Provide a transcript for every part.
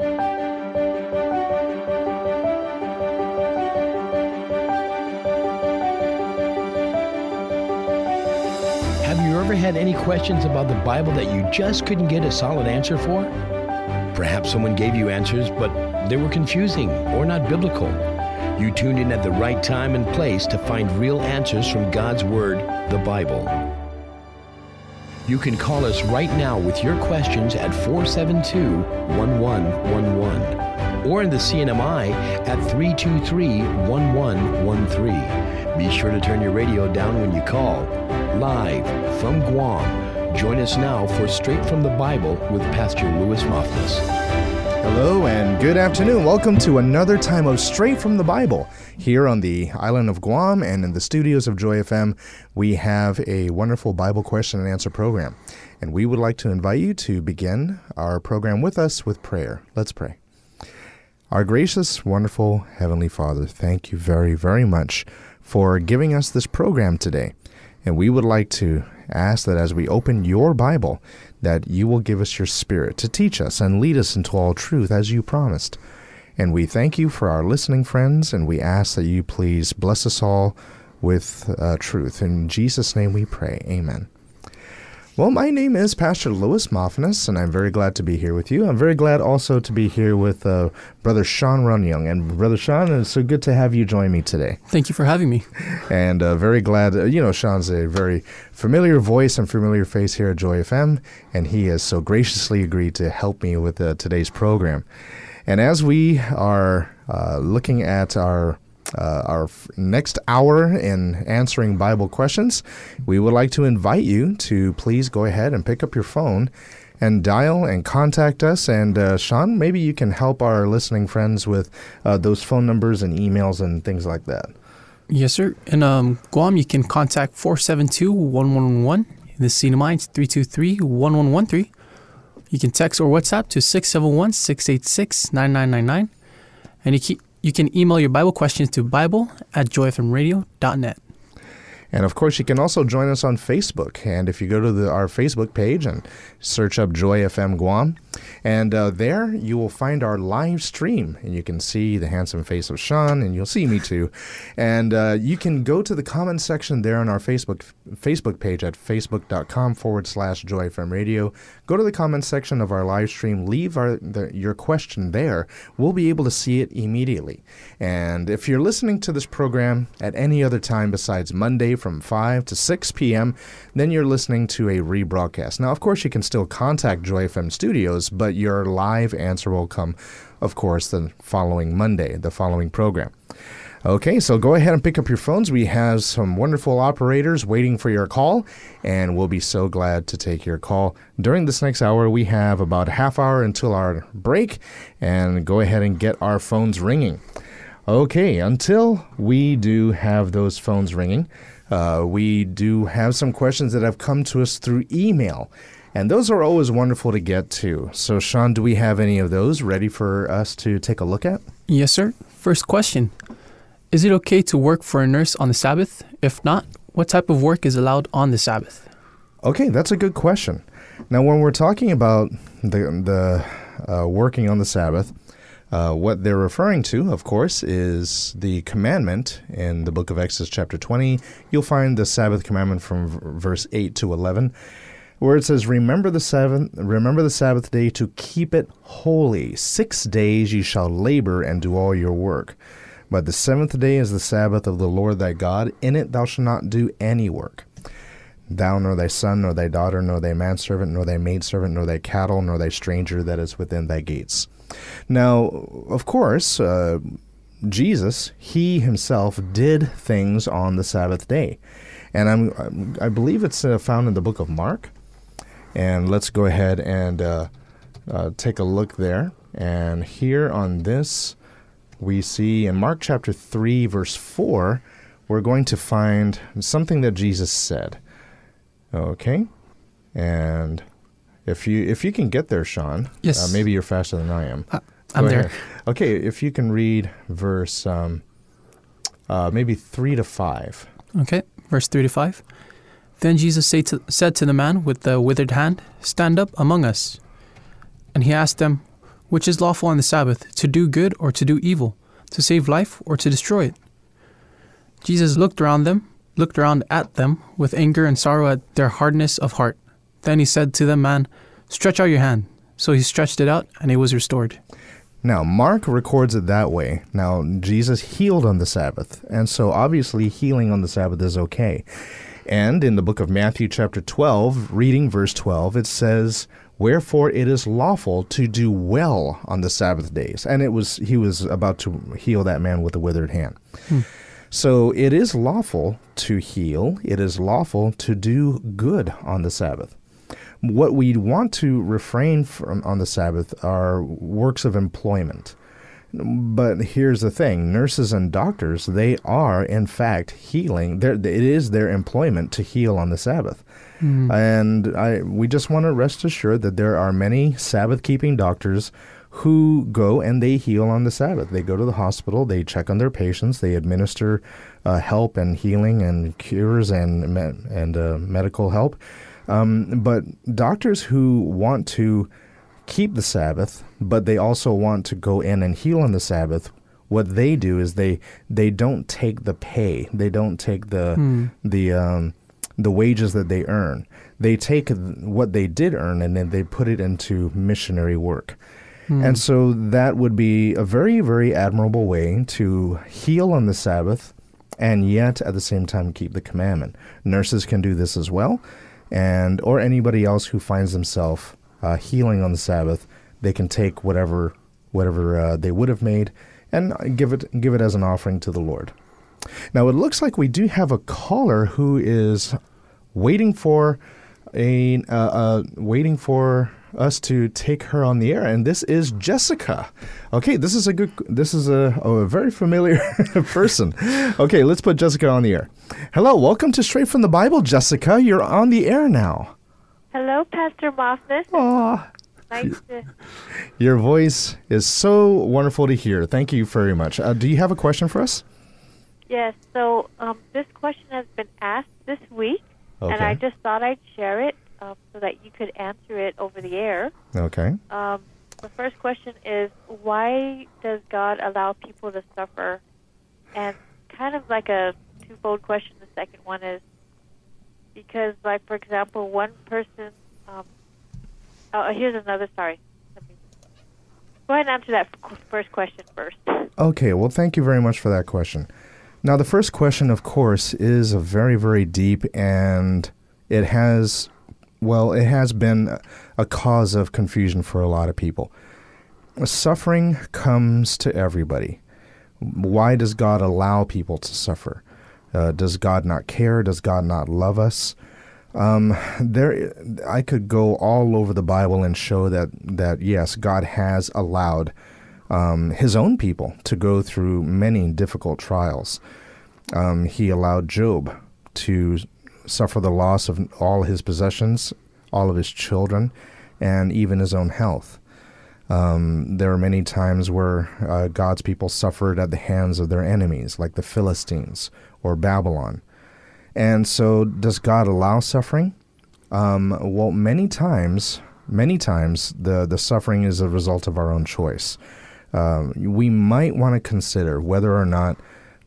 Have you ever had any questions about the Bible that you just couldn't get a solid answer for? Perhaps someone gave you answers, but they were confusing or not biblical. You tuned in at the right time and place to find real answers from God's Word, the Bible. You can call us right now with your questions at 472 1111 or in the CNMI at 323 1113. Be sure to turn your radio down when you call. Live from Guam. Join us now for Straight from the Bible with Pastor Louis Moffness. Hello and good afternoon. Welcome to another time of Straight from the Bible. Here on the island of Guam and in the studios of Joy FM, we have a wonderful Bible question and answer program. And we would like to invite you to begin our program with us with prayer. Let's pray. Our gracious, wonderful Heavenly Father, thank you very, very much for giving us this program today. And we would like to ask that as we open your Bible, that you will give us your Spirit to teach us and lead us into all truth as you promised. And we thank you for our listening friends, and we ask that you please bless us all with uh, truth. In Jesus' name we pray. Amen. Well, my name is Pastor Louis Moffness, and I'm very glad to be here with you. I'm very glad also to be here with uh, Brother Sean Runyoung. And Brother Sean, it's so good to have you join me today. Thank you for having me. And uh, very glad, uh, you know, Sean's a very familiar voice and familiar face here at Joy FM, and he has so graciously agreed to help me with uh, today's program. And as we are uh, looking at our uh, our next hour in answering Bible questions, we would like to invite you to please go ahead and pick up your phone and dial and contact us. And uh, Sean, maybe you can help our listening friends with uh, those phone numbers and emails and things like that. Yes, sir. In um, Guam, you can contact 472 1111. In the CNMI, 323 1113. You can text or WhatsApp to 671 686 9999. And you, keep, you can email your Bible questions to Bible at joyfmradio.net. And of course, you can also join us on Facebook. And if you go to the, our Facebook page and search up Joy FM Guam, and uh, there you will find our live stream. And you can see the handsome face of Sean, and you'll see me too. And uh, you can go to the comment section there on our Facebook Facebook page at facebook.com forward slash Joy FM Radio. Go to the comment section of our live stream, leave our, the, your question there. We'll be able to see it immediately. And if you're listening to this program at any other time besides Monday, from 5 to 6 p.m., then you're listening to a rebroadcast. Now, of course, you can still contact Joy FM Studios, but your live answer will come, of course, the following Monday, the following program. Okay, so go ahead and pick up your phones. We have some wonderful operators waiting for your call, and we'll be so glad to take your call. During this next hour, we have about a half hour until our break, and go ahead and get our phones ringing. Okay, until we do have those phones ringing, uh, we do have some questions that have come to us through email, and those are always wonderful to get to. So, Sean, do we have any of those ready for us to take a look at? Yes, sir. First question Is it okay to work for a nurse on the Sabbath? If not, what type of work is allowed on the Sabbath? Okay, that's a good question. Now, when we're talking about the, the uh, working on the Sabbath, uh, what they're referring to, of course, is the commandment in the book of Exodus, chapter 20. You'll find the Sabbath commandment from v- verse 8 to 11, where it says, Remember the, seventh, remember the Sabbath day to keep it holy. Six days ye shall labor and do all your work. But the seventh day is the Sabbath of the Lord thy God. In it thou shalt not do any work. Thou, nor thy son, nor thy daughter, nor thy manservant, nor thy maidservant, nor thy cattle, nor thy stranger that is within thy gates. Now, of course, uh, Jesus, he himself did things on the Sabbath day. And I'm, I'm I believe it's uh, found in the book of Mark. And let's go ahead and uh, uh, take a look there. And here on this, we see in Mark chapter 3, verse 4, we're going to find something that Jesus said. Okay? And if you if you can get there, Sean, Yes. uh, maybe you're faster than I am. Uh, I'm Go there. ahead. Okay, if you can read verse um, uh, maybe three to five. Okay, verse 3 to 5. Then Jesus say to, said to the man with the withered hand, Stand up among us. And he asked them, Which is lawful on the Sabbath, to do good or to do evil, to save life or to destroy it? Jesus looked around them, looked around at them with anger and sorrow at their hardness of heart. Then he said to them, Man, stretch out your hand. So he stretched it out, and it was restored. Now, Mark records it that way. Now, Jesus healed on the Sabbath, and so obviously healing on the Sabbath is okay. And in the book of Matthew, chapter 12, reading verse 12, it says, Wherefore it is lawful to do well on the Sabbath days. And it was he was about to heal that man with a withered hand. Hmm. So it is lawful to heal, it is lawful to do good on the Sabbath. What we want to refrain from on the Sabbath are works of employment. But here's the thing nurses and doctors, they are, in fact, healing. They're, it is their employment to heal on the Sabbath. Mm. And I, we just want to rest assured that there are many Sabbath keeping doctors who go and they heal on the Sabbath. They go to the hospital, they check on their patients, they administer uh, help and healing and cures and, me- and uh, medical help. Um, but doctors who want to keep the Sabbath, but they also want to go in and heal on the Sabbath, what they do is they they don't take the pay, they don't take the Hmm. the um, the wages that they earn. They take what they did earn and then they put it into missionary work. Hmm. And so that would be a very, very admirable way to heal on the Sabbath and yet at the same time keep the commandment. Nurses can do this as well, and or anybody else who finds themselves uh, healing on the Sabbath, they can take whatever whatever uh, they would have made and give it give it as an offering to the Lord. Now it looks like we do have a caller who is waiting for a uh, uh, waiting for us to take her on the air, and this is Jessica. Okay, this is a good. This is a, a very familiar person. Okay, let's put Jessica on the air. Hello, welcome to Straight from the Bible, Jessica. You're on the air now. Hello, Pastor Moffness. Aw. Nice to. Your voice is so wonderful to hear. Thank you very much. Uh, do you have a question for us? Yes. So um, this question has been asked this week, and I just thought I'd share it um, so that you could answer it over the air. Okay. Um, the first question is why does God allow people to suffer? And kind of like a twofold question. The second one is because, like for example, one person. Um, oh, here's another. Sorry. Go ahead and answer that first question first. Okay, well, thank you very much for that question. Now, the first question, of course, is a very, very deep, and it has, well, it has been a- cause of confusion for a lot of people. Suffering comes to everybody. Why does God allow people to suffer? Uh, does God not care? Does God not love us? Um, there, I could go all over the Bible and show that that yes, God has allowed um, His own people to go through many difficult trials. Um, he allowed Job to suffer the loss of all his possessions, all of his children, and even his own health. Um, there are many times where uh, God's people suffered at the hands of their enemies, like the Philistines or Babylon. And so, does God allow suffering? Um, well, many times, many times, the, the suffering is a result of our own choice. Um, we might want to consider whether or not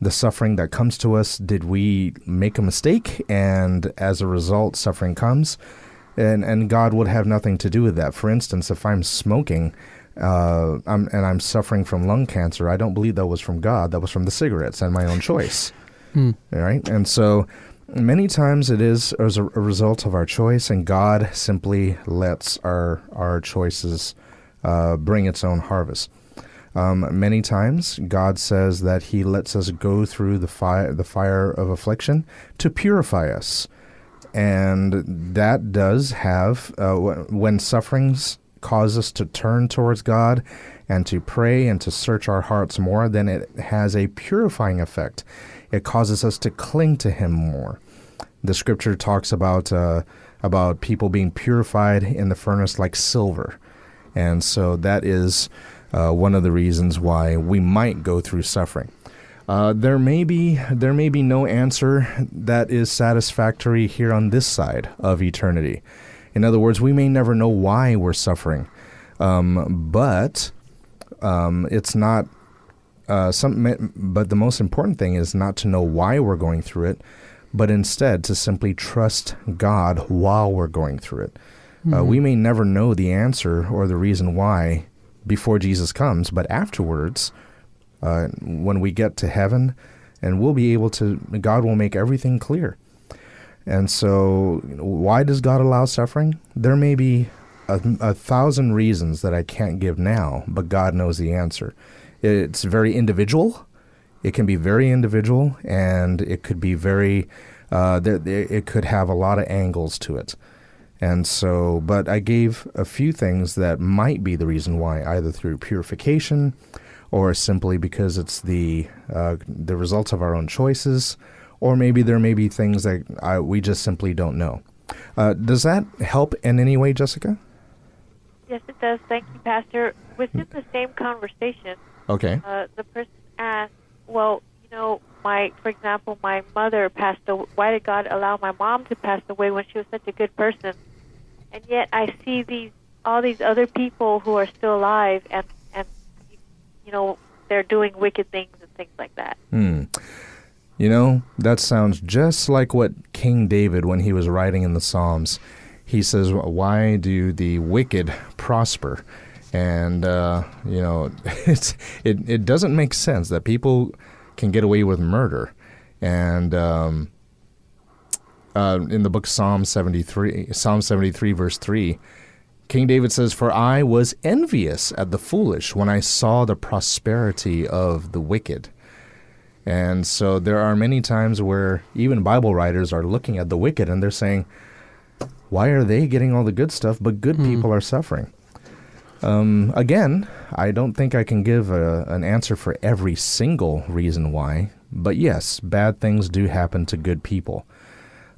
the suffering that comes to us, did we make a mistake? And as a result, suffering comes. And, and God would have nothing to do with that. For instance, if I'm smoking uh, I'm, and I'm suffering from lung cancer, I don't believe that was from God. That was from the cigarettes and my own choice. Hmm. All right. And so many times it is as a, a result of our choice, and God simply lets our, our choices uh, bring its own harvest. Um, many times, God says that He lets us go through the fire, the fire of affliction, to purify us, and that does have uh, when sufferings cause us to turn towards God and to pray and to search our hearts more. Then it has a purifying effect. It causes us to cling to Him more. The Scripture talks about uh, about people being purified in the furnace like silver, and so that is uh, one of the reasons why we might go through suffering. Uh, there may be there may be no answer that is satisfactory here on this side of eternity. In other words, we may never know why we're suffering, um, but um, it's not uh, some. But the most important thing is not to know why we're going through it, but instead to simply trust God while we're going through it. Uh, we may never know the answer or the reason why before Jesus comes, but afterwards, uh, when we get to heaven, and we'll be able to, God will make everything clear. And so, why does God allow suffering? There may be a, a thousand reasons that I can't give now, but God knows the answer. It's very individual. It can be very individual, and it could be very. Uh, it could have a lot of angles to it. And so, but I gave a few things that might be the reason why, either through purification or simply because it's the uh, the results of our own choices, or maybe there may be things that I, we just simply don't know. Uh, does that help in any way, Jessica? Yes, it does. Thank you, Pastor. Within the same conversation, Okay. uh, the person asked, "Well, you know, my, for example, my mother passed away. Why did God allow my mom to pass away when she was such a good person? And yet, I see these all these other people who are still alive, and and you know, they're doing wicked things and things like that." Hmm. You know, that sounds just like what King David, when he was writing in the Psalms, he says, "Why do the wicked prosper?" And uh, you know, it's it it doesn't make sense that people can get away with murder, and um, uh, in the book Psalm seventy three, Psalm seventy three, verse three. King David says, For I was envious at the foolish when I saw the prosperity of the wicked. And so there are many times where even Bible writers are looking at the wicked and they're saying, why are they getting all the good stuff, but good people are suffering? Um, again, I don't think I can give a, an answer for every single reason why, but yes, bad things do happen to good people.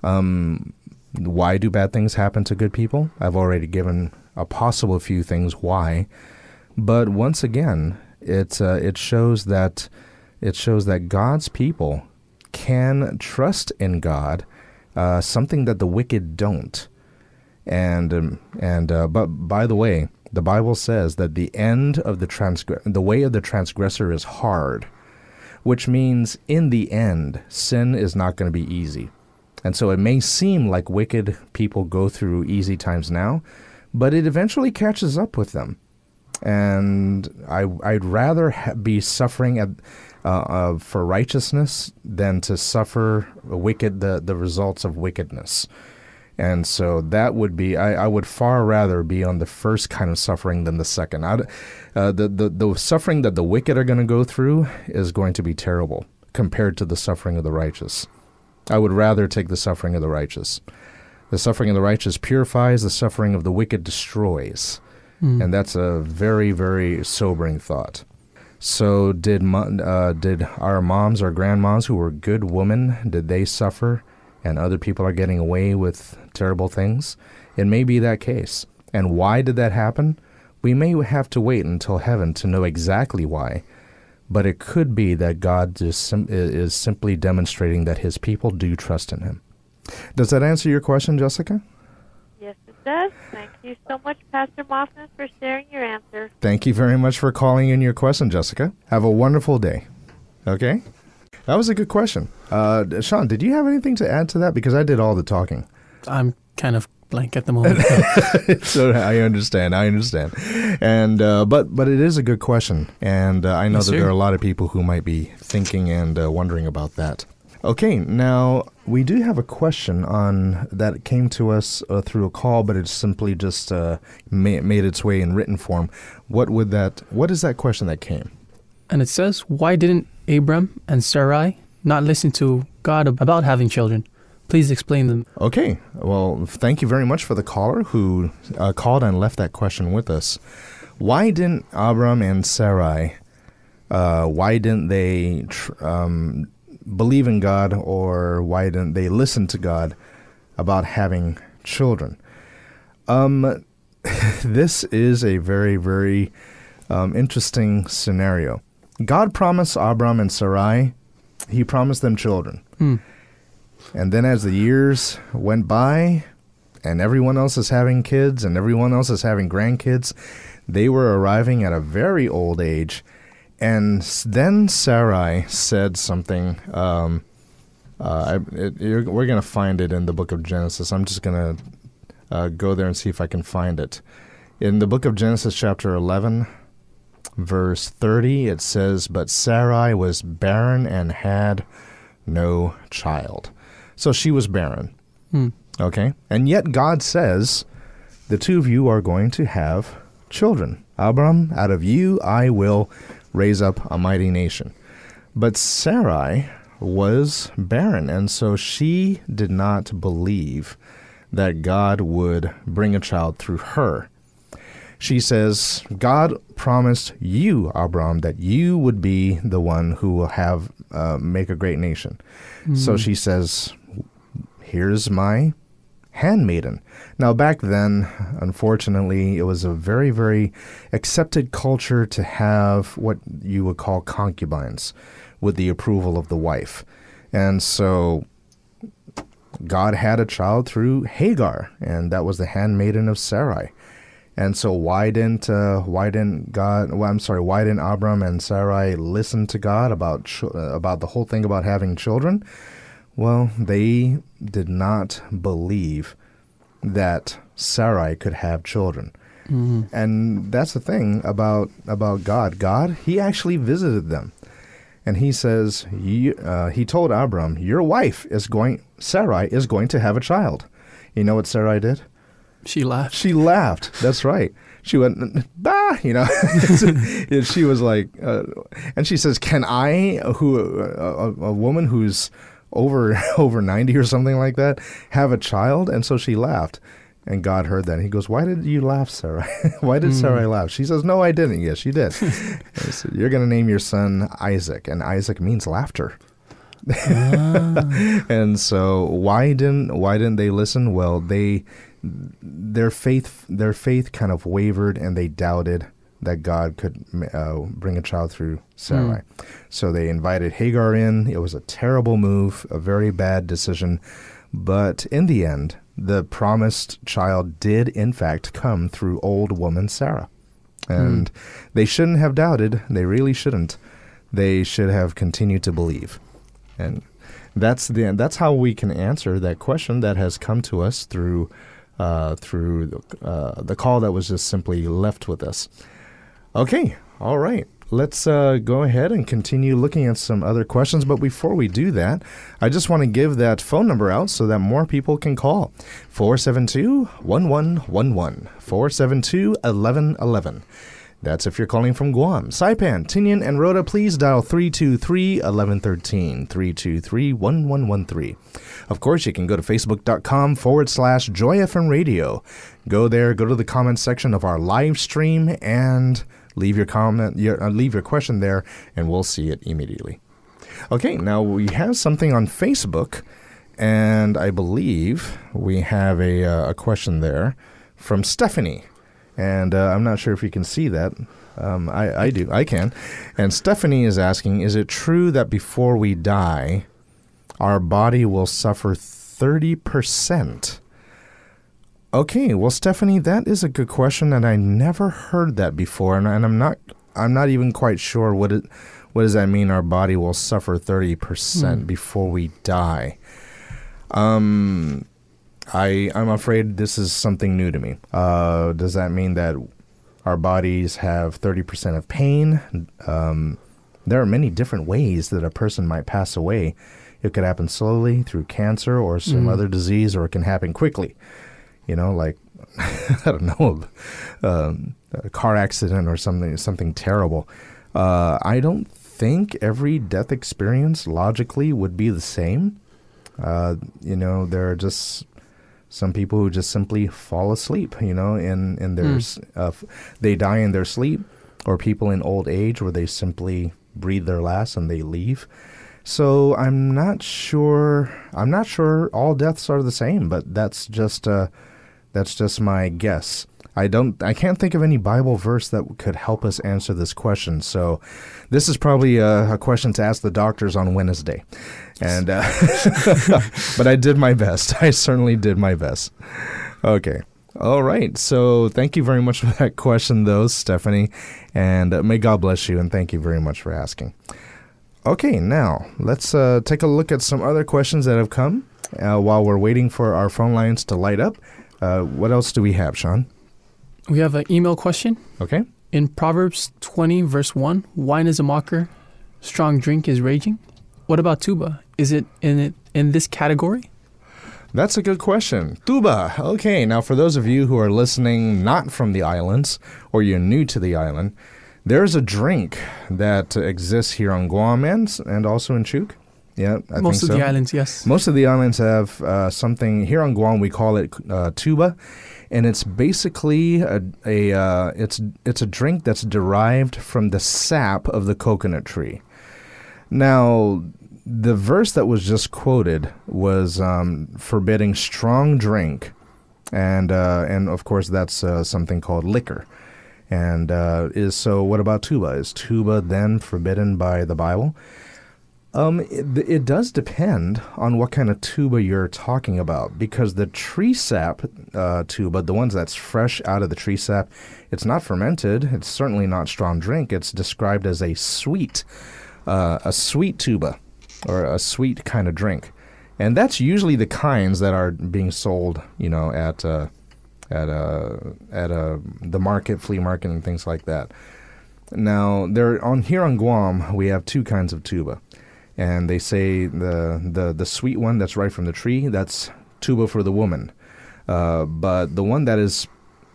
Um, why do bad things happen to good people? I've already given a possible few things why, but once again, it uh, it shows that it shows that God's people can trust in God, uh, something that the wicked don't. And um, and uh, but by the way, the Bible says that the end of the transgr- the way of the transgressor is hard, which means in the end, sin is not going to be easy. And so it may seem like wicked people go through easy times now, but it eventually catches up with them. And I, I'd rather ha- be suffering at, uh, uh, for righteousness than to suffer wicked the, the results of wickedness. And so that would be, I, I would far rather be on the first kind of suffering than the second. I'd, uh, the, the, the suffering that the wicked are going to go through is going to be terrible compared to the suffering of the righteous. I would rather take the suffering of the righteous. The suffering of the righteous purifies, the suffering of the wicked destroys. And that's a very, very sobering thought. So, did uh, did our moms our grandmoms who were good women did they suffer, and other people are getting away with terrible things? It may be that case. And why did that happen? We may have to wait until heaven to know exactly why. But it could be that God just sim- is simply demonstrating that His people do trust in Him. Does that answer your question, Jessica? Yes, it does. Thank you so much, Pastor Moffman, for sharing your answer. Thank you very much for calling in your question, Jessica. Have a wonderful day. Okay? That was a good question. Uh, Sean, did you have anything to add to that? Because I did all the talking. I'm kind of blank at the moment. so I understand. I understand. And uh, but but it is a good question, and uh, I know Yes, that sir. there are a lot of people who might be thinking and uh, wondering about that. Okay, now we do have a question on that came to us uh, through a call, but it's simply just uh, ma- made its way in written form. What would that? What is that question that came? and it says, Why didn't Abram and Sarai not listen to God about having children? Please explain them. Okay. Well, thank you very much for the caller who uh, called and left that question with us. Why didn't Abram and Sarai? Uh, why didn't they tr- um, believe in God, or why didn't they listen to God about having children? Um, this is a very, very um, interesting scenario. God promised Abram and Sarai, He promised them children. And then as the years went by and everyone else is having kids and everyone else is having grandkids, They were arriving at a very old age. And then Sarai said something. Um, uh, I, it, we're going to find it in the book of Genesis. I'm just going to uh, go there and see if I can find it. In the book of Genesis, chapter 11, verse 30, it says, But Sarai was barren and had no child. So she was barren. Hmm. Okay? And yet God says, The two of you are going to have children. Abram, out of you I will raise up a mighty nation. But Sarai was barren, and so she did not believe that God would bring a child through her. She says, God promised you, Abram, that you would be the one who will have uh, make a great nation. So she says, Here's my handmaiden. Now, back then, unfortunately, it was a very, very accepted culture to have what you would call concubines with the approval of the wife. And so God had a child through Hagar, and that was the handmaiden of Sarai. And so why didn't uh, why didn't God? Well, I'm sorry. Why didn't Abram and Sarai listen to God about ch- uh, about the whole thing about having children? Well, they did not believe that Sarai could have children. And that's the thing about about God. God, He actually visited them, and He says, you, uh, He told Abram, "Your wife is going, Sarai is going to have a child." You know what Sarai did? She laughed. She laughed. That's right. She went, bah, you know. She was like, uh, and she says, "Can I, who a, a, a woman who's over over ninety or something like that, have a child?" And so she laughed, and God heard that. And he goes, "Why did you laugh, Sarah? Why did Sarah hmm. laugh?" She says, "No, I didn't." Yes, she did. Said, You're going to name your son Isaac, and Isaac means laughter. Ah. and so why didn't why didn't they listen? Well, they their faith their faith kind of wavered and they doubted that God could uh, bring a child through Sarai. So they invited Hagar in. It was a terrible move, a very bad decision, but in the end, the promised child did in fact come through old woman Sarah. And they shouldn't have doubted. They really shouldn't. They should have continued to believe. And that's the that's how we can answer that question that has come to us through uh, through the, uh, the call that was just simply left with us. Okay, all right. Let's uh, go ahead and continue looking at some other questions. But before we do that, I just want to give that phone number out so that more people can call 472 1111. 472 1111. That's if you're calling from Guam. Saipan, Tinian, and Rota, please dial 323 1113. 323 1113. Of course, you can go to facebook.com forward slash joyfm radio. Go there, go to the comments section of our live stream, and leave your comment, your, uh, leave your question there, and we'll see it immediately. Okay, now we have something on Facebook, and I believe we have a, uh, a question there from Stephanie. And uh, I'm not sure if you can see that. Um, I, I do. I can. And Stephanie is asking Is it true that before we die, our body will suffer 30%? Okay, well, Stephanie, that is a good question, and I never heard that before, and, and I'm not, I'm not even quite sure what it, what does that mean? Our body will suffer thirty percent before we die. Um, I, I'm afraid this is something new to me. Uh, does that mean that our bodies have thirty percent of pain? Um, there are many different ways that a person might pass away. It could happen slowly through cancer or some other disease, or it can happen quickly you know, like I don't know, um, a car accident or something, something terrible. Uh, I don't think every death experience logically would be the same. Uh, you know, there are just some people who just simply fall asleep. You know, in in their s uh, they die in their sleep, or people in old age where they simply breathe their last and they leave. So I'm not sure. I'm not sure all deaths are the same, but that's just uh, that's just my guess. I don't. I can't think of any Bible verse that could help us answer this question. So, this is probably a, a question to ask the doctors on Wednesday. And, uh, but I did my best. I certainly did my best. Okay. All right. So thank you very much for that question, though, Stephanie. And uh, may God bless you, and thank you very much for asking. Okay, now let's uh, take a look at some other questions that have come uh, while we're waiting for our phone lines to light up. Uh, what else do we have, Sean? We have an email question. Okay. In Proverbs 20, verse 1, wine is a mocker, strong drink is raging. What about tuba? Is it in it in this category? That's a good question. Tuba. Okay, now for those of you who are listening not from the islands or you're new to the island, there's a drink that exists here on Guam and, and also in Chuuk. Yeah, I Most of so. the islands, yes. Most of the islands have uh, something here on Guam. We call it uh, tuba, and it's basically a, a uh, it's it's a drink that's derived from the sap of the coconut tree. Now, the verse that was just quoted was um, forbidding strong drink, and uh, and of course that's uh, something called liquor. And uh, is so. What about tuba? Is tuba then forbidden by the Bible? Um, it, it does depend on what kind of tuba you're talking about because the tree sap uh, tuba, the ones that's fresh out of the tree sap, it's not fermented. It's certainly not strong drink. It's described as a sweet, uh, a sweet tuba, or a sweet kind of drink, and that's usually the kinds that are being sold, you know, at uh, at uh, at uh, the market, flea market, and things like that. Now, there on here on Guam, we have two kinds of tuba and they say the the the sweet one that's right from the tree that's tuba for the woman uh, but the one that is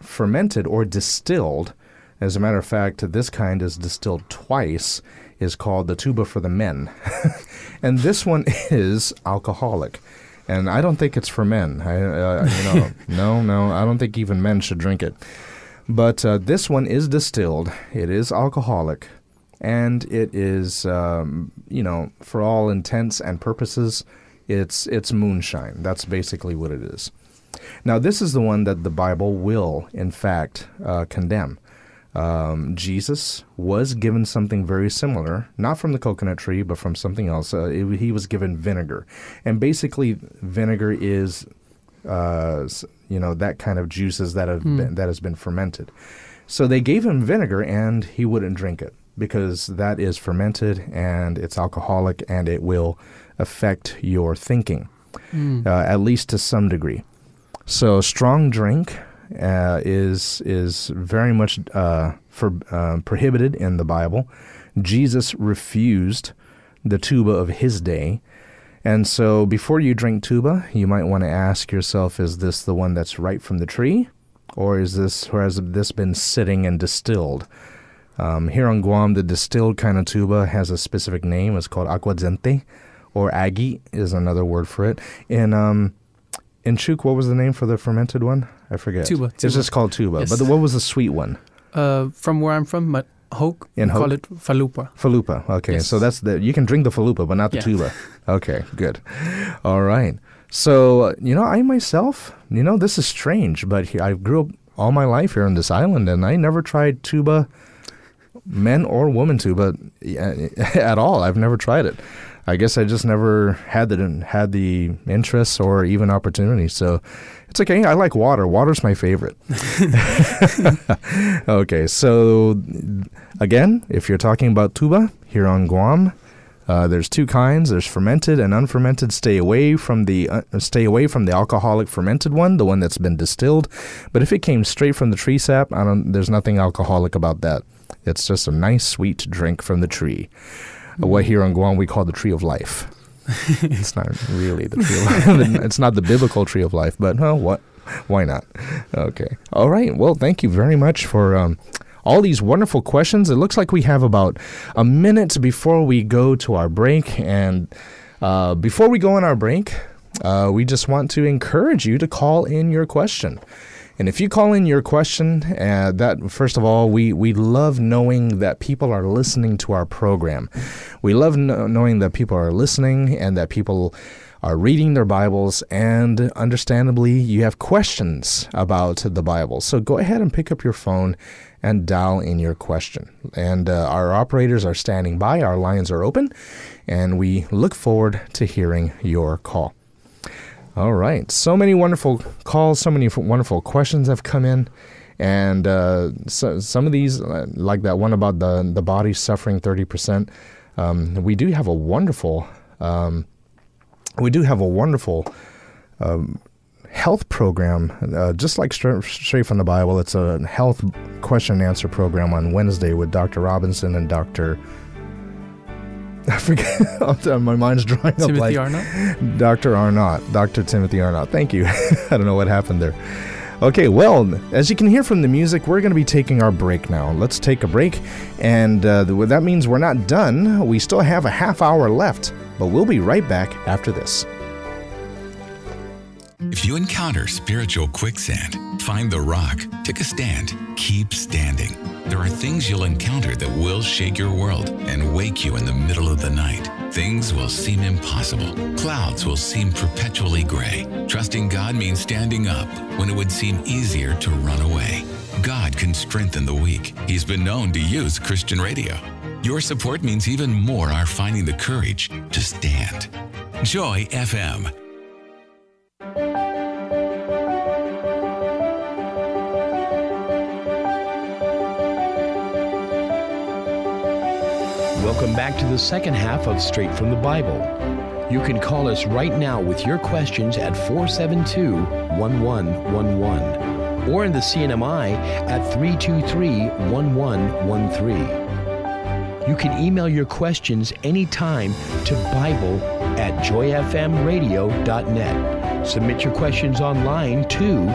fermented or distilled as a matter of fact this kind is distilled twice is called the tuba for the men and this one is alcoholic and I don't think it's for men. I, uh, you know, no, no, I don't think even men should drink it. But uh, this one is distilled. It is alcoholic and it is um, you know for all intents and purposes it's it's moonshine. That's basically what it is. Now this is the one that the bible will in fact uh, condemn. Um, jesus was given something very similar not from the coconut tree but from something else. Uh, it, he was given vinegar. And basically vinegar is uh, you know that kind of juices that have been, that has been fermented. So they gave him vinegar and he wouldn't drink it because that is fermented and it's alcoholic and it will affect your thinking, Mm. uh, at least to some degree. So strong drink uh, is is very much uh, for, uh, prohibited in the Bible. Jesus refused the tuba of his day. And so before you drink tuba, you might want to ask yourself, is this the one that's right from the tree? Or is this, or has this been sitting and distilled? Um, here on Guam, the distilled kind of tuba has a specific name. It's called aguardiente, or agi is another word for it. In um, in Chuuk, what was the name for the fermented one? I forget. Tuba, It's tuba. just called tuba. Yes. But the, what was the sweet one? Uh, from where I'm from, but Hoke, In we call it falupa. Falupa. Okay, Yes. so that's the you can drink the falupa, but not the Yeah. tuba. Okay, good. All right. So you know, I myself, you know, this is strange, but I grew up all my life here on this island, and I never tried tuba, men or women tuba, but at all. I've never tried it. I guess I just never had the had the interest or even opportunity. So it's okay. I like water. Water's my favorite. okay, so again, if you're talking about tuba here on Guam, uh, there's two kinds. There's fermented and unfermented. Stay away from the uh, stay away from the alcoholic fermented one, the one that's been distilled. But if it came straight from the tree sap, I don't. There's nothing alcoholic about that. It's just a nice sweet drink from the tree. What here on Guam we call the tree of life. it's not really the tree of life. it's not the biblical tree of life, but well, what? Why not? Okay. All right. Well, thank you very much for um, all these wonderful questions. It looks like we have about a minute before we go to our break. And uh, before we go on our break, uh, we just want to encourage you to call in your question. And if you call in your question, uh, that first of all, we, we love knowing that people are listening to our program. We love kno- knowing that people are listening and that people are reading their Bibles, and understandably, you have questions about the Bible. So go ahead and pick up your phone and dial in your question. And uh, our operators are standing by, our lines are open, and we look forward to hearing your call. All right. So many wonderful calls, so many wonderful questions have come in. And uh, so, some of these, uh, like that one about the, the body suffering 30%, um, we do have a wonderful, um, we do have a wonderful um, health program, uh, just like straight, straight from the Bible. It's a health question and answer program on Wednesday with Dr. Robinson and Dr. I forget. My mind's drawing up. Timothy like, Arnott. Dr. Arnott, Dr. Timothy Arnott. Thank you. I don't know what happened there. Okay, well, as you can hear from the music, we're going to be taking our break now. Let's take a break, and uh, that means we're not done. We still have a half hour left, but we'll be right back after this. If you encounter spiritual quicksand, find the rock, take a stand, keep standing. There are things you'll encounter that will shake your world and wake you in the middle of the night. Things will seem impossible. Clouds will seem perpetually gray. Trusting God means standing up when it would seem easier to run away. God can strengthen the weak. He's been known to use Christian radio. Your support means even more are finding the courage to stand. Joy FM Welcome back to the second half of Straight from the Bible. You can call us right now with your questions at 472 1111 or in the CNMI at 323 1113. You can email your questions anytime to Bible at joyfmradio.net. Submit your questions online to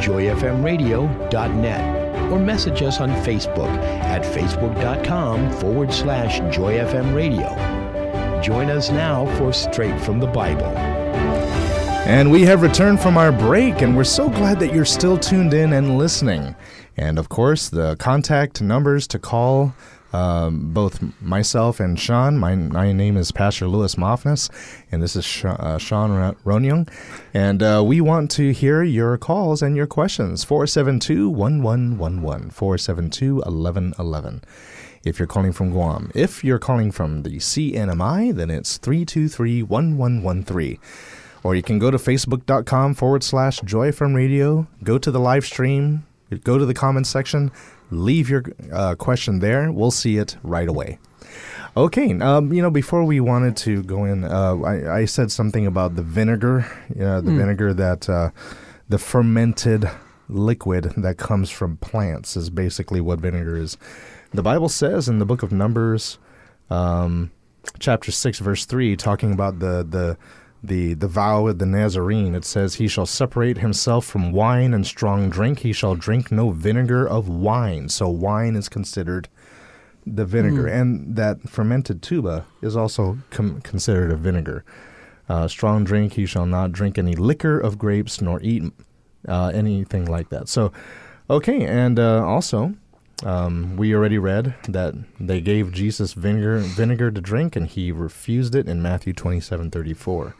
joyfmradio.net or message us on Facebook at facebook.com forward slash joyfmradio. Join us now for Straight from the Bible. And we have returned from our break, and we're so glad that you're still tuned in and listening. And of course, the contact numbers to call um, both myself and Sean. My, my name is Pastor Lewis Moffness, and this is Sean, uh, Sean Ronyung. And uh, we want to hear your calls and your questions. 472 1111, 472 1111. If you're calling from Guam, if you're calling from the CNMI, then it's 323 1113 or you can go to facebook.com forward slash joyfm radio go to the live stream go to the comments section leave your uh, question there. We'll see it right away. Okay, um, you know, before we wanted to go in, uh, I, I, said something about the vinegar, uh, the mm. vinegar that uh, the fermented liquid that comes from plants is basically what vinegar is. The Bible says in the book of Numbers, um, chapter 6, verse 3, talking about the, the the the vow of the Nazarene. It says, "He shall separate himself from wine and strong drink. He shall drink no vinegar of wine." So wine is considered the vinegar, mm. and that fermented tuba is also com- considered a vinegar. Uh, strong drink. He shall not drink any liquor of grapes, nor eat uh, anything like that. So, okay, and uh, also um, we already read that they gave Jesus vinegar, vinegar to drink, and he refused it in Matthew 27 34.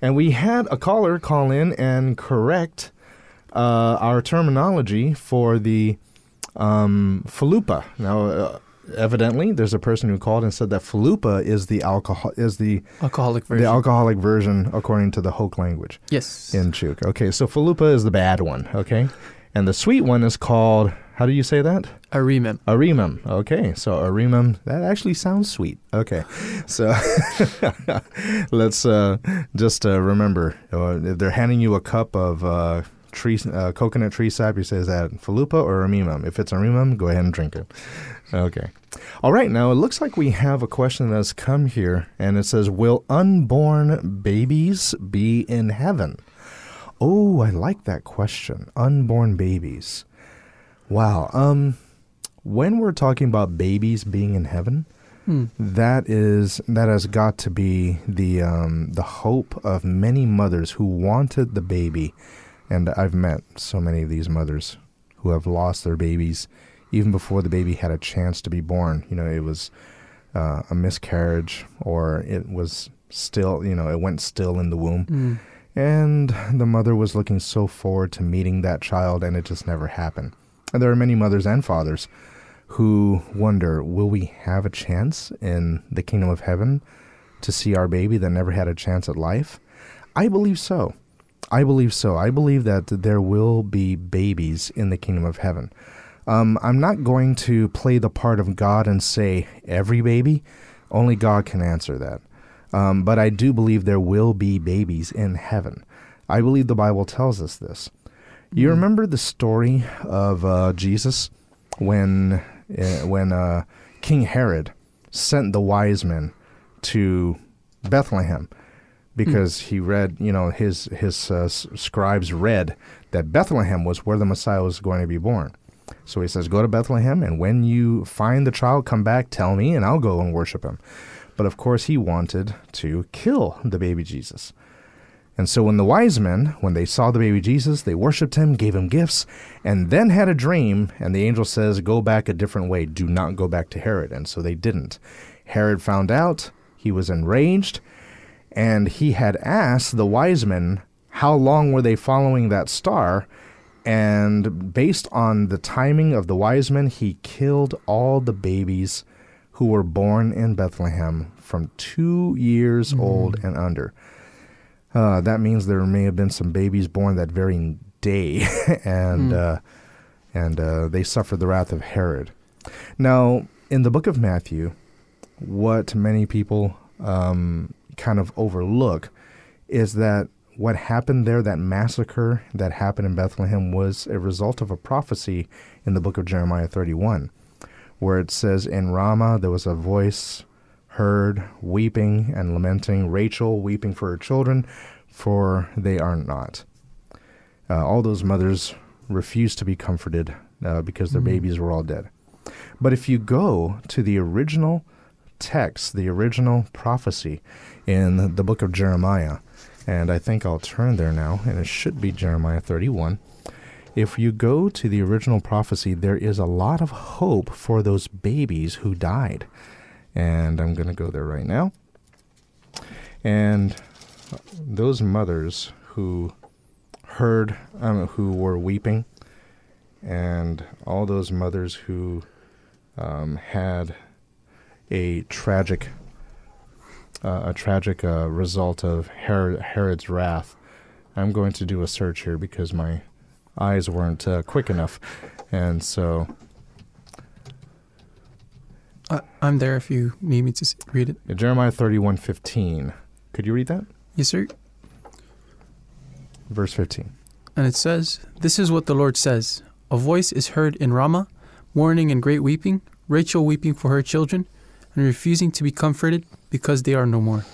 And we had a caller call in and correct uh, our terminology for the um, falupa. Now, uh, evidently, there's a person who called and said that falupa is the alcohol is the alcoholic version. The alcoholic version, according to the Hoke language. Yes. In Chuuk. Okay, so falupa is the bad one. Okay, and the sweet one is called how do you say that? Arimem. Arimem. Okay, so arimem. That actually sounds sweet. Okay, so let's uh, just uh, remember uh, if they're handing you a cup of uh, tree uh, coconut tree sap, you say is that falupa or arimem? If it's arimem, go ahead and drink it. Okay. All right. Now it looks like we have a question that's come here, and it says, "Will unborn babies be in heaven?" Oh, I like that question. Unborn babies. Wow. Um, when we're talking about babies being in heaven, hmm. that is that has got to be the um, the hope of many mothers who wanted the baby, and I've met so many of these mothers who have lost their babies even before the baby had a chance to be born. You know, it was uh, a miscarriage or it was still, you know, it went still in the womb. Mm. And the mother was looking so forward to meeting that child, and it just never happened. And there are many mothers and fathers who wonder will we have a chance in the kingdom of heaven to see our baby that never had a chance at life? I believe so. I believe so. I believe that there will be babies in the kingdom of heaven. Um, I'm not going to play the part of God and say every baby. Only God can answer that. Um, but I do believe there will be babies in heaven. I believe the Bible tells us this. You remember the story of uh, Jesus when uh, when uh, King Herod sent the wise men to Bethlehem because he read, you know, his his uh, scribes read that Bethlehem was where the Messiah was going to be born. So he says, "Go to Bethlehem, and when you find the child, come back, tell me, and I'll go and worship him." But of course, he wanted to kill the baby Jesus. And so when the wise men, when they saw the baby Jesus, they worshipped him, gave him gifts, and then had a dream, and the angel says, Go back a different way. Do not go back to Herod. And so they didn't. Herod found out, he was enraged, and he had asked the wise men how long were they following that star. And based on the timing of the wise men, he killed all the babies who were born in Bethlehem from two years mm. old and under. Uh, that means there may have been some babies born that very day, and uh, and uh, they suffered the wrath of Herod. Now, in the book of Matthew, what many people um, kind of overlook is that what happened there, that massacre that happened in Bethlehem, was a result of a prophecy in the book of Jeremiah 31, where it says, In Ramah there was a voice heard weeping and lamenting, Rachel weeping for her children, for they are not. Uh, all those mothers refused to be comforted uh, because their babies were all dead. But if you go to the original text, the original prophecy in the book of Jeremiah, and I think I'll turn there now, and it should be Jeremiah 31. If you go to the original prophecy, there is a lot of hope for those babies who died. And I'm going to go there right now. And those mothers who heard, um, who were weeping, and all those mothers who um, had a tragic, uh, a tragic uh, result of Herod, Herod's wrath. I'm going to do a search here because my eyes weren't uh, quick enough, and so Uh, I'm there if you need me to read it. Jeremiah 31:15. Could you read that? Yes, sir. Verse 15. And it says, This is what the Lord says A voice is heard in Ramah, mourning and great weeping, Rachel weeping for her children, and refusing to be comforted because they are no more.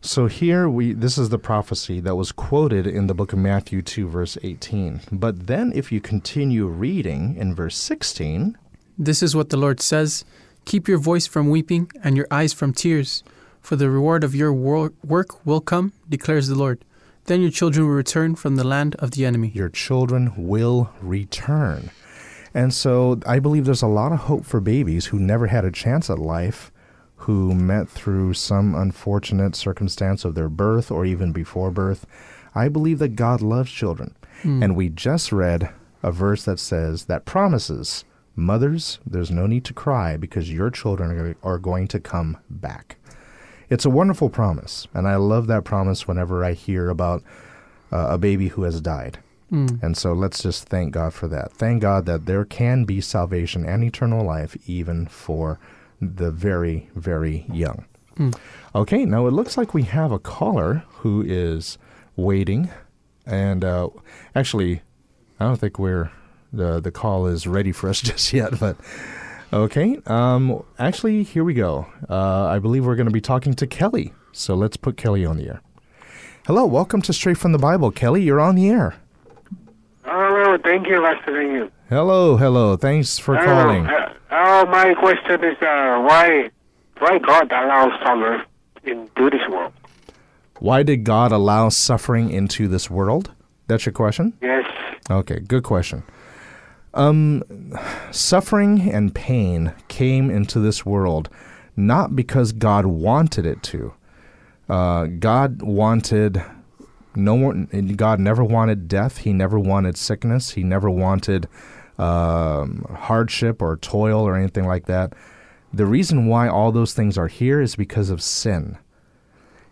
So here we this is the prophecy that was quoted in the book of Matthew 2 verse 18. But then if you continue reading in verse 16, This is what the Lord says Keep your voice from weeping and your eyes from tears, for the reward of your wor- work will come, declares the Lord. Then your children will return from the land of the enemy. your children will return. And so I believe there's a lot of hope for babies who never had a chance at life, who met through some unfortunate circumstance of their birth or even before birth. I believe that God loves children. Hmm. And we just read a verse that says, that promises, mothers, there's no need to cry because your children are, going to come back. It's a wonderful promise. And I love that promise whenever I hear about uh, a baby who has died. And so let's just thank God for that. Thank God that there can be salvation and eternal life even for the very, very young. Okay, now it looks like we have a caller who is waiting. And uh, actually, I don't think we're the the call is ready for us just yet, but okay. Um, actually, here we go. Uh, I believe we're going to be talking to Kelly. So let's put Kelly on the air. Hello, welcome to Straight from the Bible, Kelly. You're on the air. Hello, thank you, Daniel. Hello, hello. Thanks for Hello, calling. Uh, uh, my question is uh, why why God allows suffering into this world? Why did God allow suffering into this world? That's your question? Yes. Okay, good question. Um, suffering and pain came into this world not because God wanted it to. Uh, God wanted no one. God never wanted death. He never wanted sickness. He never wanted um, hardship or toil or anything like that. The reason why all those things are here is because of sin.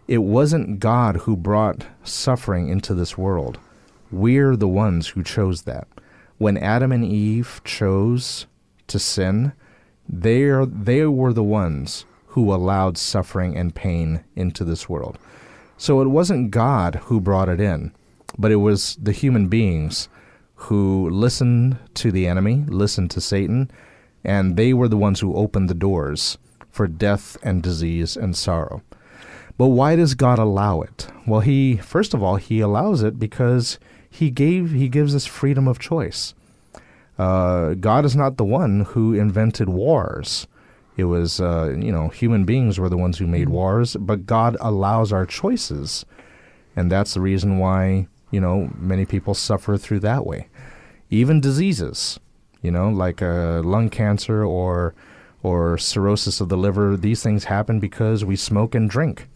it wasn't God who brought suffering into this world. We're the ones who chose that. When Adam and Eve chose to sin, they are, they were the ones who allowed suffering and pain into this world. So it wasn't God who brought it in, but it was the human beings who listened to the enemy, listened to Satan, and they were the ones who opened the doors for death and disease and sorrow. But why does God allow it? Well, he first of all, he allows it because he gave he gives us freedom of choice. Uh, God is not the one who invented wars. It was, uh, you know, human beings were the ones who made wars, but God allows our choices. And that's the reason why, you know, many people suffer through that way. Even diseases, you know, like uh, lung cancer or, or cirrhosis of the liver, these things happen because we smoke and drink.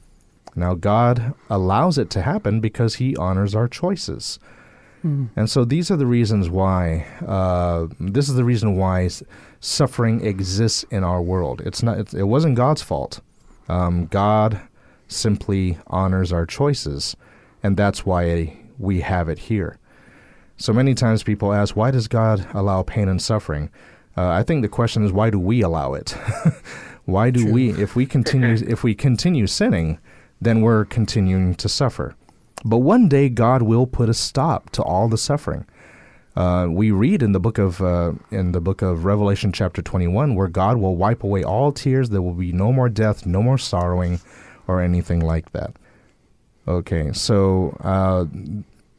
Now, God allows it to happen because He honors our choices. And so these are the reasons why. Uh, this is the reason why suffering exists in our world. It's not. It's, it wasn't God's fault. Um, God simply honors our choices, and that's why we have it here. So many times people ask, why does God allow pain and suffering? Uh, I think the question is, why do we allow it? why do we? If we continue, if we continue sinning, then we're continuing to suffer. But one day God will put a stop to all the suffering. Uh, we read in the book of uh, in the book of Revelation chapter 21 where God will wipe away all tears. There will be no more death, no more sorrowing, or anything like that. Okay, so uh,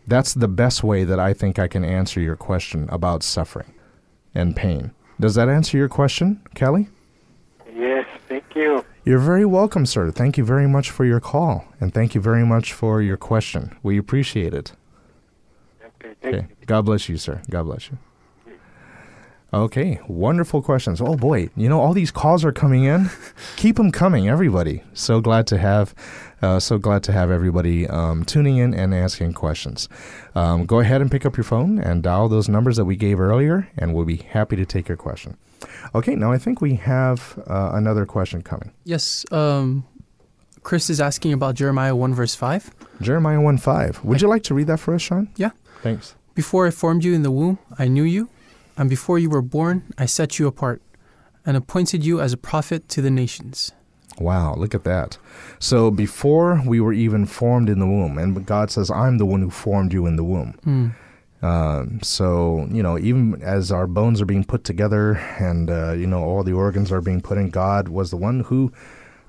that's the best way that I think I can answer your question about suffering and pain. Does that answer your question, Kelly? Yes, thank you. You're very welcome, sir. Thank you very much for your call, and thank you very much for your question. We appreciate it. Okay, thank Okay. you. God bless you, sir. God bless you. Okay, wonderful questions. Oh boy, you know all these calls are coming in. Keep them coming, everybody. So glad to have, uh, so glad to have everybody um, tuning in and asking questions. Um, go ahead and pick up your phone and dial those numbers that we gave earlier, and we'll be happy to take your question. Okay, now I think we have uh, another question coming. Yes. Um, Chris is asking about Jeremiah 1, verse 5. Jeremiah one five. Would you like to read that for us, Sean? Yeah. Thanks. Before I formed you in the womb, I knew you, and before you were born, I set you apart and appointed you as a prophet to the nations. Wow, look at that. So before we were even formed in the womb, and God says, I'm the one who formed you in the womb. Um, so, you know, even as our bones are being put together and, uh, you know, all the organs are being put in, God was the one who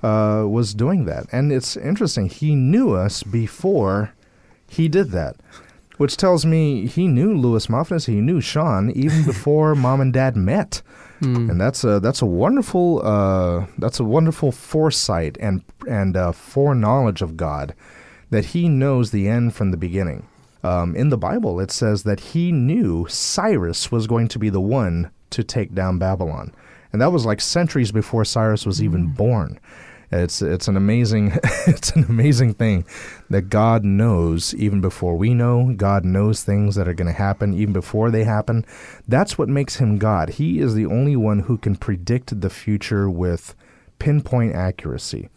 uh, was doing that. And it's interesting, He knew us before He did that. Which tells me he knew Louis Muffness, he knew Sean even before mom and dad met, and that's a that's a wonderful uh, that's a wonderful foresight and and uh, foreknowledge of God that He knows the end from the beginning. Um, in the Bible, it says that He knew Cyrus was going to be the one to take down Babylon, and that was like centuries before Cyrus was even born. It's it's an amazing it's an amazing thing that God knows even before we know. God knows things that are going to happen even before they happen. That's what makes him God. He is the only one who can predict the future with pinpoint accuracy.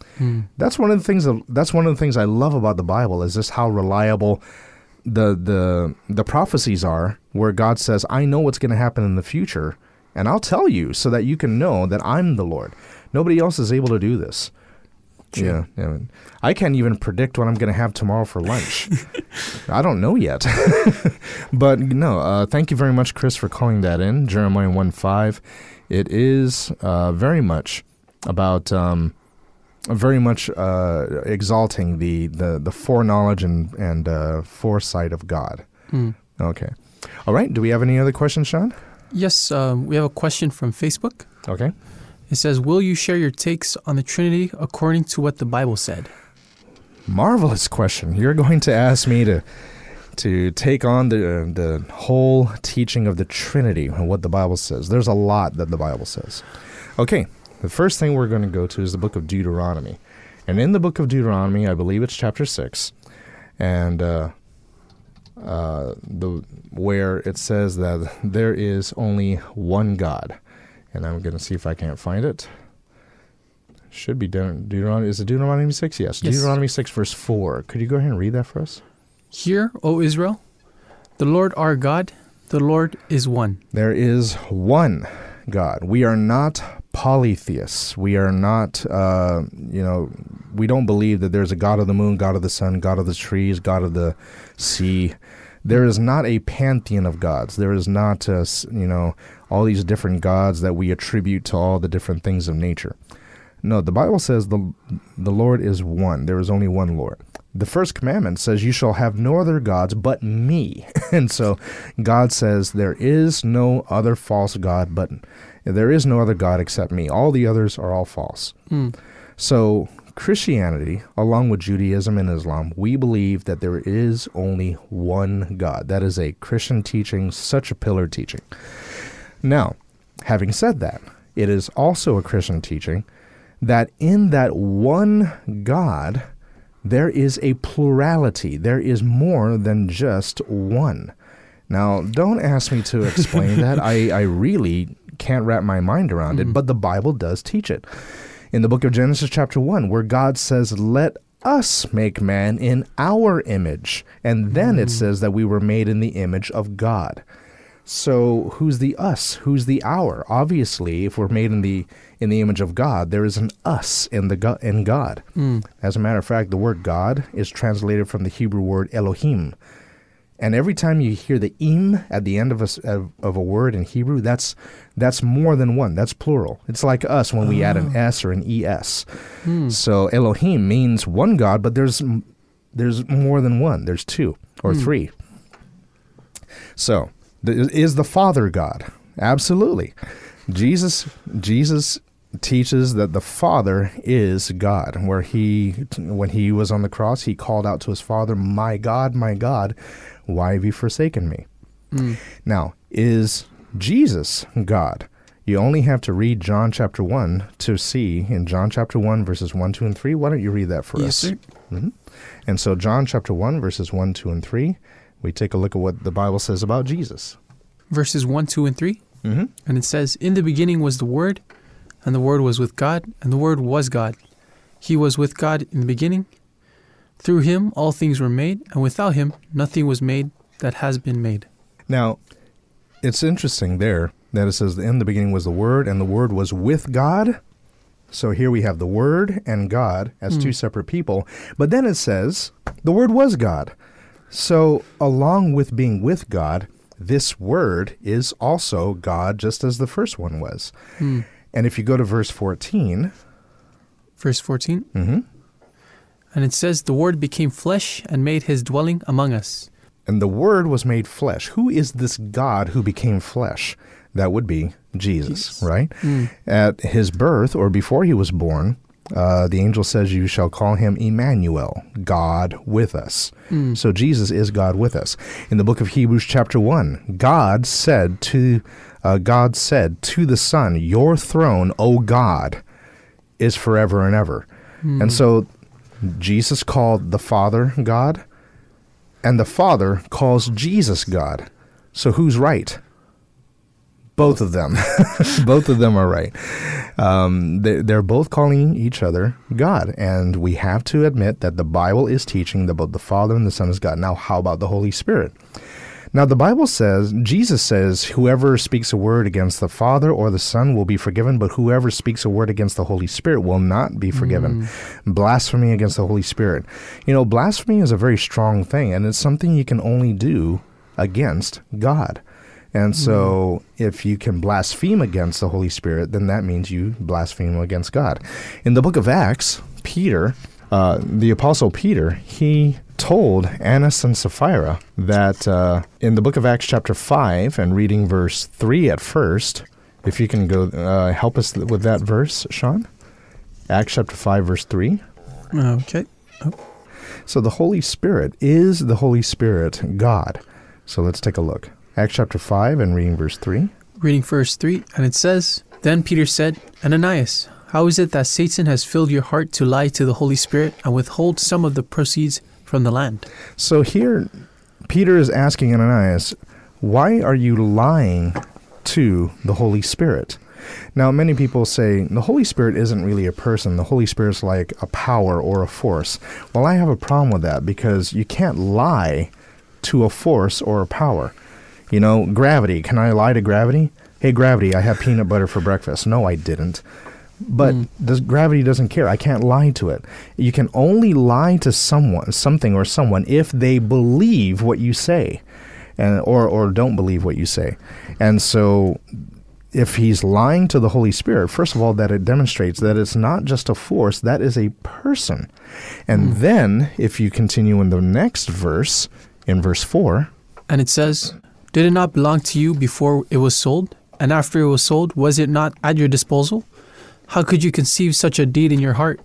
That's one of the things that, that's one of the things I love about the Bible is just how reliable the the the prophecies are where God says, "I know what's going to happen in the future, and I'll tell you so that you can know that I'm the Lord." Nobody else is able to do this. Yeah, yeah. I can't even predict what I'm going to have tomorrow for lunch. I don't know yet. but no, uh, thank you very much, Chris, for calling that in. Jeremiah 1 5. It is uh, very much about. Um, very much uh, exalting the, the, the foreknowledge and, and uh, foresight of God. Okay. All right. Do we have any other questions, Sean? Yes, um, we have a question from Facebook. Okay. It says, Will you share your takes on the Trinity according to what the Bible said? Marvelous question. You're going to ask me to to take on the the whole teaching of the Trinity and what the Bible says. There's a lot that the Bible says. Okay, the first thing we're going to go to is the book of Deuteronomy, and in the book of Deuteronomy, I believe it's chapter six, and uh, uh, the where it says that there is only one God, and I'm going to see if I can't find it. Should be Deut- Deuteronomy. Is it Deuteronomy 6? Yes. Yes. Deuteronomy 6, verse 4. Could you go ahead and read that for us? Hear, O Israel, the Lord our God, the Lord is one. There is one God. We are not polytheists. We are not, uh, you know, we don't believe that there's a God of the moon, God of the sun, God of the trees, God of the sea. There is not a pantheon of gods. There is not, uh, s- you know, all these different gods that we attribute to all the different things of nature. No, the Bible says the the Lord is one. There is only one Lord. The first commandment says, "You shall have no other gods but me." and so, God says there is no other false god, but there is no other god except me. All the others are all false. Hmm. So, Christianity, along with Judaism and Islam, we believe that there is only one God. That is a Christian teaching, such a pillar teaching. Now, having said that, it is also a Christian teaching that in that one God, there is a plurality. There is more than just one. Now, don't ask me to explain that. I, I really can't wrap my mind around it, mm-hmm. but the Bible does teach it. In the book of Genesis, chapter 1, where God says, Let us make man in our image. And then it mm. says that we were made in the image of God. So who's the us? Who's the our? Obviously, if we're made in the in the image of God, there is an us in the go- in God. Hmm. As a matter of fact, the word God is translated from the Hebrew word Elohim. And every time you hear the im at the end of a, of, a word in Hebrew, that's that's more than one. That's plural. It's like us when we add an ah. s or an es. Hmm. So Elohim means one God, but there's there's more than one. There's two or hmm. three. So, th- is the Father God? Absolutely. Jesus Jesus teaches that the Father is God. Where he when he was on the cross, he called out to his Father, "My God, my God, why have you forsaken me?" Now, is Jesus God? You only have to read John chapter 1 to see in John chapter 1 verses 1, 2 and 3. Why don't you read that for Yes, us? sir. And so, John chapter 1, verses 1, 2, and 3, we take a look at what the Bible says about Jesus. Verses 1, 2, and 3. Mm-hmm. And it says, In the beginning was the Word, and the Word was with God, and the Word was God. He was with God in the beginning. Through him all things were made, and without him nothing was made that has been made. Now, it's interesting there that it says, In the beginning was the Word, and the Word was with God. So here we have the Word and God as two hmm. separate people. But then it says, the Word was God. So, along with being with God, this Word is also God, just as the first one was. Hmm. And if you go to verse 14, Verse 14. Mm-hmm. And it says, The Word became flesh and made his dwelling among us. And the Word was made flesh. Who is this God who became flesh? That would be Jesus, right? At his birth, or before he was born, uh, the angel says, You shall call him Emmanuel, God with us. So Jesus is God with us. In the book of Hebrews, chapter 1, God said to uh, God said to the Son, Your throne, O God, is forever and ever. And so Jesus called the Father God, and the Father calls Jesus God. So who's right? Both of them. both of them are right. Um, they, they're both calling each other God. And we have to admit that the Bible is teaching that both the Father and the Son is God. Now, how about the Holy Spirit? Now, the Bible says, Jesus says, whoever speaks a word against the Father or the Son will be forgiven, but whoever speaks a word against the Holy Spirit will not be forgiven. Blasphemy against the Holy Spirit. You know, blasphemy is a very strong thing, and it's something you can only do against God. And so, if you can blaspheme against the Holy Spirit, then that means you blaspheme against God. In the book of Acts, Peter, uh, the Apostle Peter, he told Annas and Sapphira that uh, in the book of Acts, chapter 5, and reading verse 3 at first, if you can go uh, help us with that verse, Sean. Acts chapter 5, verse 3. Okay. So the Holy Spirit is the Holy Spirit God. So let's take a look. Acts chapter 5 and reading verse 3. Reading verse 3, and it says, Then Peter said, Ananias, how is it that Satan has filled your heart to lie to the Holy Spirit and withhold some of the proceeds from the land? So here, Peter is asking Ananias, why are you lying to the Holy Spirit? Now, many people say the Holy Spirit isn't really a person. The Holy Spirit's like a power or a force. Well, I have a problem with that because you can't lie to a force or a power. You know, gravity. Can I lie to gravity? Hey, gravity, I had peanut butter for breakfast. No, I didn't. But hmm. this gravity doesn't care. I can't lie to it. You can only lie to someone, something or someone if they believe what you say and or or don't believe what you say. And so if he's lying to the Holy Spirit, first of all, that it demonstrates that it's not just a force, that is a person. And hmm. then, if you continue in the next verse, in verse 4, And it says, Did it not belong to you before it was sold? And after it was sold, was it not at your disposal? How could you conceive such a deed in your heart?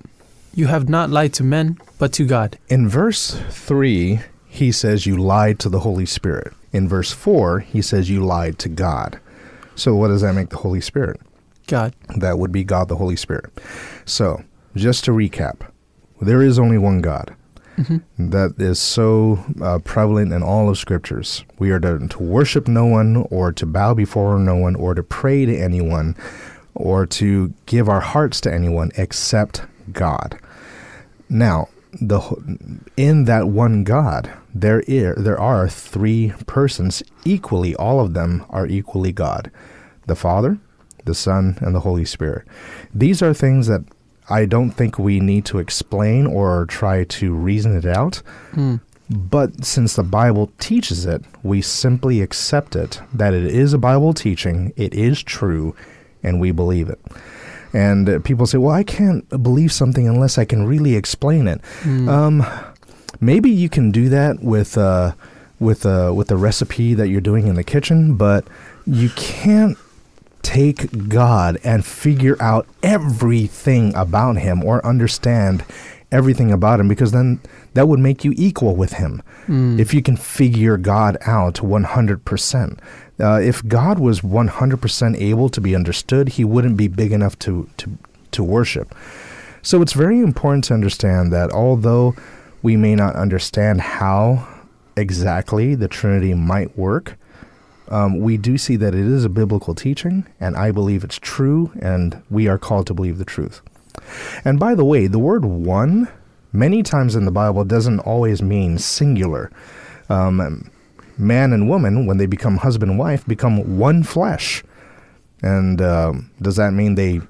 You have not lied to men, but to God. in verse 3, he says you lied to the Holy Spirit. In verse 4, he says you lied to God. So, what does that make the Holy Spirit? God. That would be God the Holy Spirit. So, just to recap, there is only one God. That is so uh, prevalent in all of scriptures. We are to, to worship no one, or to bow before no one, or to pray to anyone, or to give our hearts to anyone except God. Now, the in that one God, there is, there are three persons equally. All of them are equally God: the Father, the Son, and the Holy Spirit. These are things that I don't think we need to explain or try to reason it out. Hmm. But since the Bible teaches it, we simply accept it that it is a Bible teaching, it is true, and we believe it. And uh, people say, well, I can't believe something unless I can really explain it. Um, maybe you can do that with, uh, with, uh, with the recipe that you're doing in the kitchen, but you can't take God and figure out everything about him or understand everything about him because then that would make you equal with him. If you can figure God out 100%. Uh, if God was 100% able to be understood, he wouldn't be big enough to, to, to worship. So it's very important to understand that although we may not understand how exactly the Trinity might work, um, we do see that it is a biblical teaching, and I believe it's true, and we are called to believe the truth. And by the way, the word one, many times in the Bible, doesn't always mean singular. Um, man and woman, when they become husband and wife, become one flesh. And um, does that mean they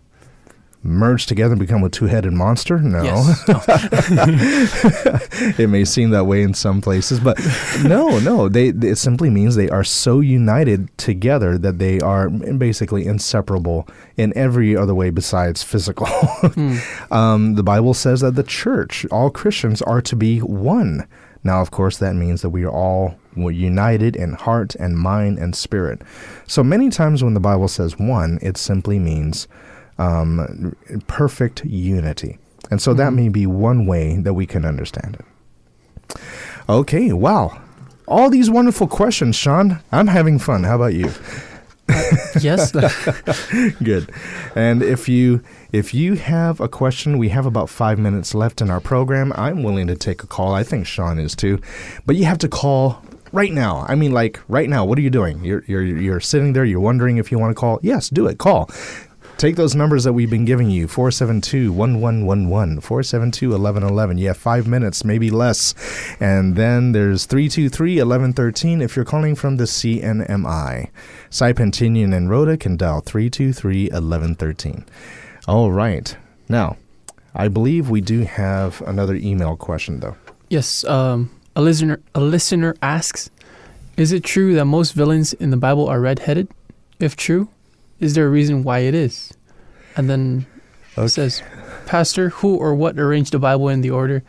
merge together and become a two headed monster? No. Yes. it may seem that way in some places, but no, no. They it simply means they are so united together that they are basically inseparable in every other way besides physical. um, the Bible says that the church, all Christians, are to be one. Now, of course, that means that we are all united in heart and mind and spirit. So many times when the Bible says one, it simply means um, perfect unity. And so that may be one way that we can understand it. Okay, wow. All these wonderful questions, Sean. I'm having fun. How about you? yes. Good. And if you if you have a question, we have about five minutes left in our program. I'm willing to take a call. I think Sean is too. But you have to call right now. I mean like right now. What are you doing? You're you're you're sitting there, you're wondering if you want to call. Yes, do it. Call. Take those numbers that we've been giving you 472 1111, 472 1111. You have five minutes, maybe less. And then there's 323 1113 if you're calling from the CNMI. Saipan and Rota can dial 323 1113. All right. Now, I believe we do have another email question, though. yes. Um, a listener a listener asks, "Is it true that most villains in the Bible are red-headed? If true, is there a reason why it is?" And then it says, "Pastor, who or what arranged the Bible in the order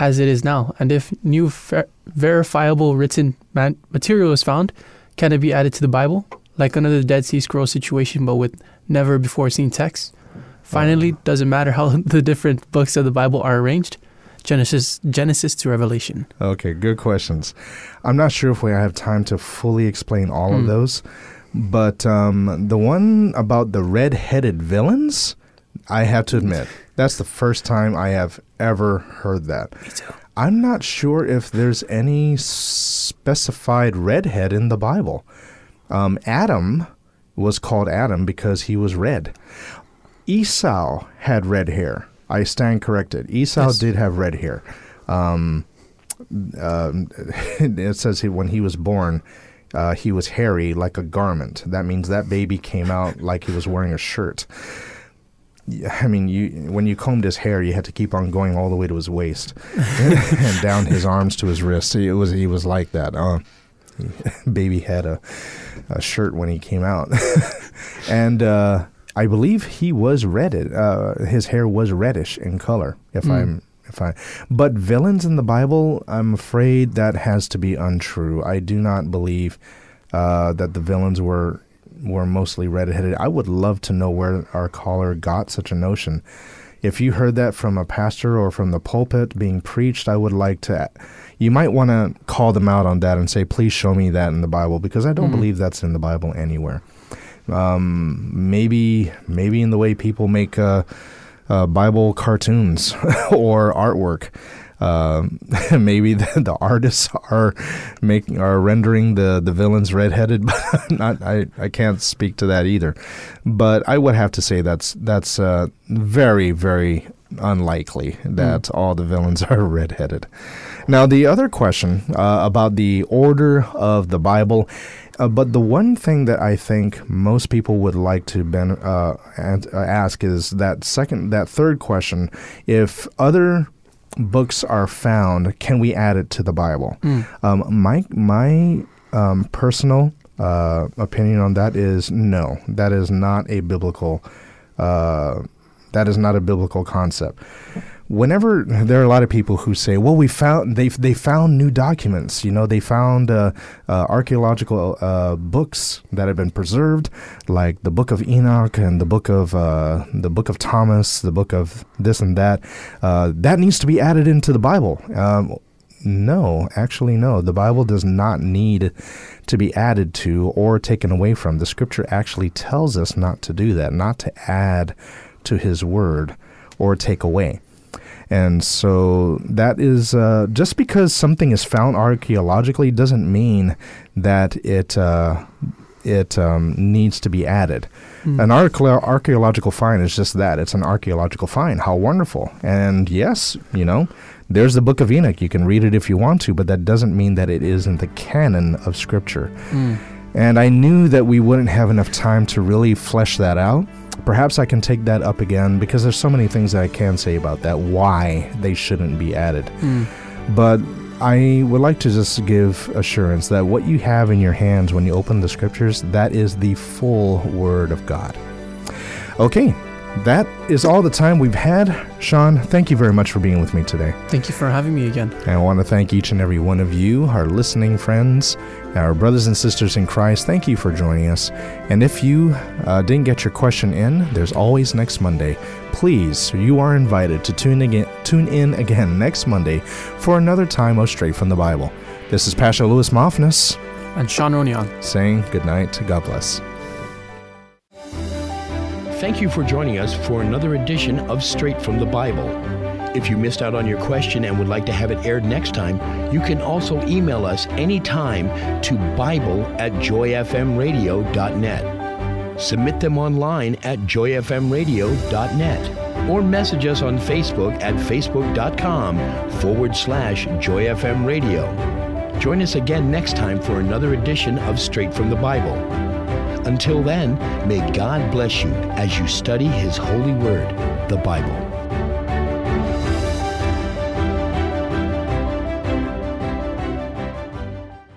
as it is now? And if new ver- verifiable written man- material is found, can it be added to the Bible, like another Dead Sea Scroll situation, but with never before seen text?" Finally, uh. does it matter how the different books of the Bible are arranged? Genesis Genesis to Revelation. Okay, good questions. I'm not sure if we have time to fully explain all of hmm. those, but um, the one about the red-headed villains, I have to admit, that's the first time I have ever heard that. Me too. I'm not sure if there's any specified redhead in the Bible. Um, Adam was called Adam because he was red. Esau had red hair. I stand corrected. Esau Yes. did have red hair. Um, uh, it says he, when he was born, uh, he was hairy like a garment. That means that baby came out like he was wearing a shirt. I mean, you when you combed his hair, you had to keep on going all the way to his waist and down his arms to his wrists. It was he was like that. Uh, baby had a, a shirt when he came out, and uh, I believe he was redded. Uh, his hair was reddish in color. If I'm but villains in the Bible, I'm afraid that has to be untrue. I do not believe uh, that the villains were were mostly redheaded. I would love to know where our caller got such a notion. If you heard that from a pastor or from the pulpit being preached, I would like to. You might want to call them out on that and say, please show me that in the Bible because I don't believe that's in the Bible anywhere. Um, maybe, maybe in the way people make uh, uh, Bible cartoons or artwork. Um, maybe the, the artists are making are rendering the, the villains redheaded, but I'm not I, I can't speak to that either. But I would have to say that's that's uh, very very unlikely that all the villains are redheaded. Now the other question uh, about the order of the Bible. Uh, but the one thing that I think most people would like to ben, uh, and, uh, ask is that second, that third question: If other books are found, can we add it to the Bible? Um, my my um, personal uh, opinion on that is no. That is not a biblical. Uh, that is not a biblical concept. Whenever there are a lot of people who say, "Well, we found they they found new documents. You know, they found uh, uh, archaeological uh, books that have been preserved, like the Book of Enoch and the Book of uh, the Book of Thomas, the Book of this and that. Uh, that needs to be added into the Bible." Um, no, actually, no. The Bible does not need to be added to or taken away from. The Scripture actually tells us not to do that, not to add to His Word or take away. And so that is uh, just because something is found archaeologically doesn't mean that it uh, it um, needs to be added. An archae- archaeological find is just that. It's an archaeological find. How wonderful. And yes, you know, there's the Book of Enoch. You can read it if you want to, but that doesn't mean that it isn't the canon of Scripture. And I knew that we wouldn't have enough time to really flesh that out. Perhaps I can take that up again because there's so many things that I can say about that, why they shouldn't be added. Hmm. But I would like to just give assurance that what you have in your hands when you open the scriptures, that is the full word of God. Okay, that is all the time we've had. Sean, thank you very much for being with me today. Thank you for having me again. And I want to thank each and every one of you, our listening friends, our brothers and sisters in Christ. Thank you for joining us. And if you uh, didn't get your question in, there's always next Monday. Please, you are invited to tune again, tune in again next Monday for another time of Straight from the Bible. This is Pastor Louis Mofness And Sean Ronion. saying good night. God bless. Thank you for joining us for another edition of Straight from the Bible. If you missed out on your question and would like to have it aired next time, you can also email us anytime to Bible at joyfmradio.net. Submit them online at joyfmradio.net or message us on Facebook at facebook.com forward slash joyfmradio. Join us again next time for another edition of Straight from the Bible. Until then, may God bless you as you study His holy word, the Bible.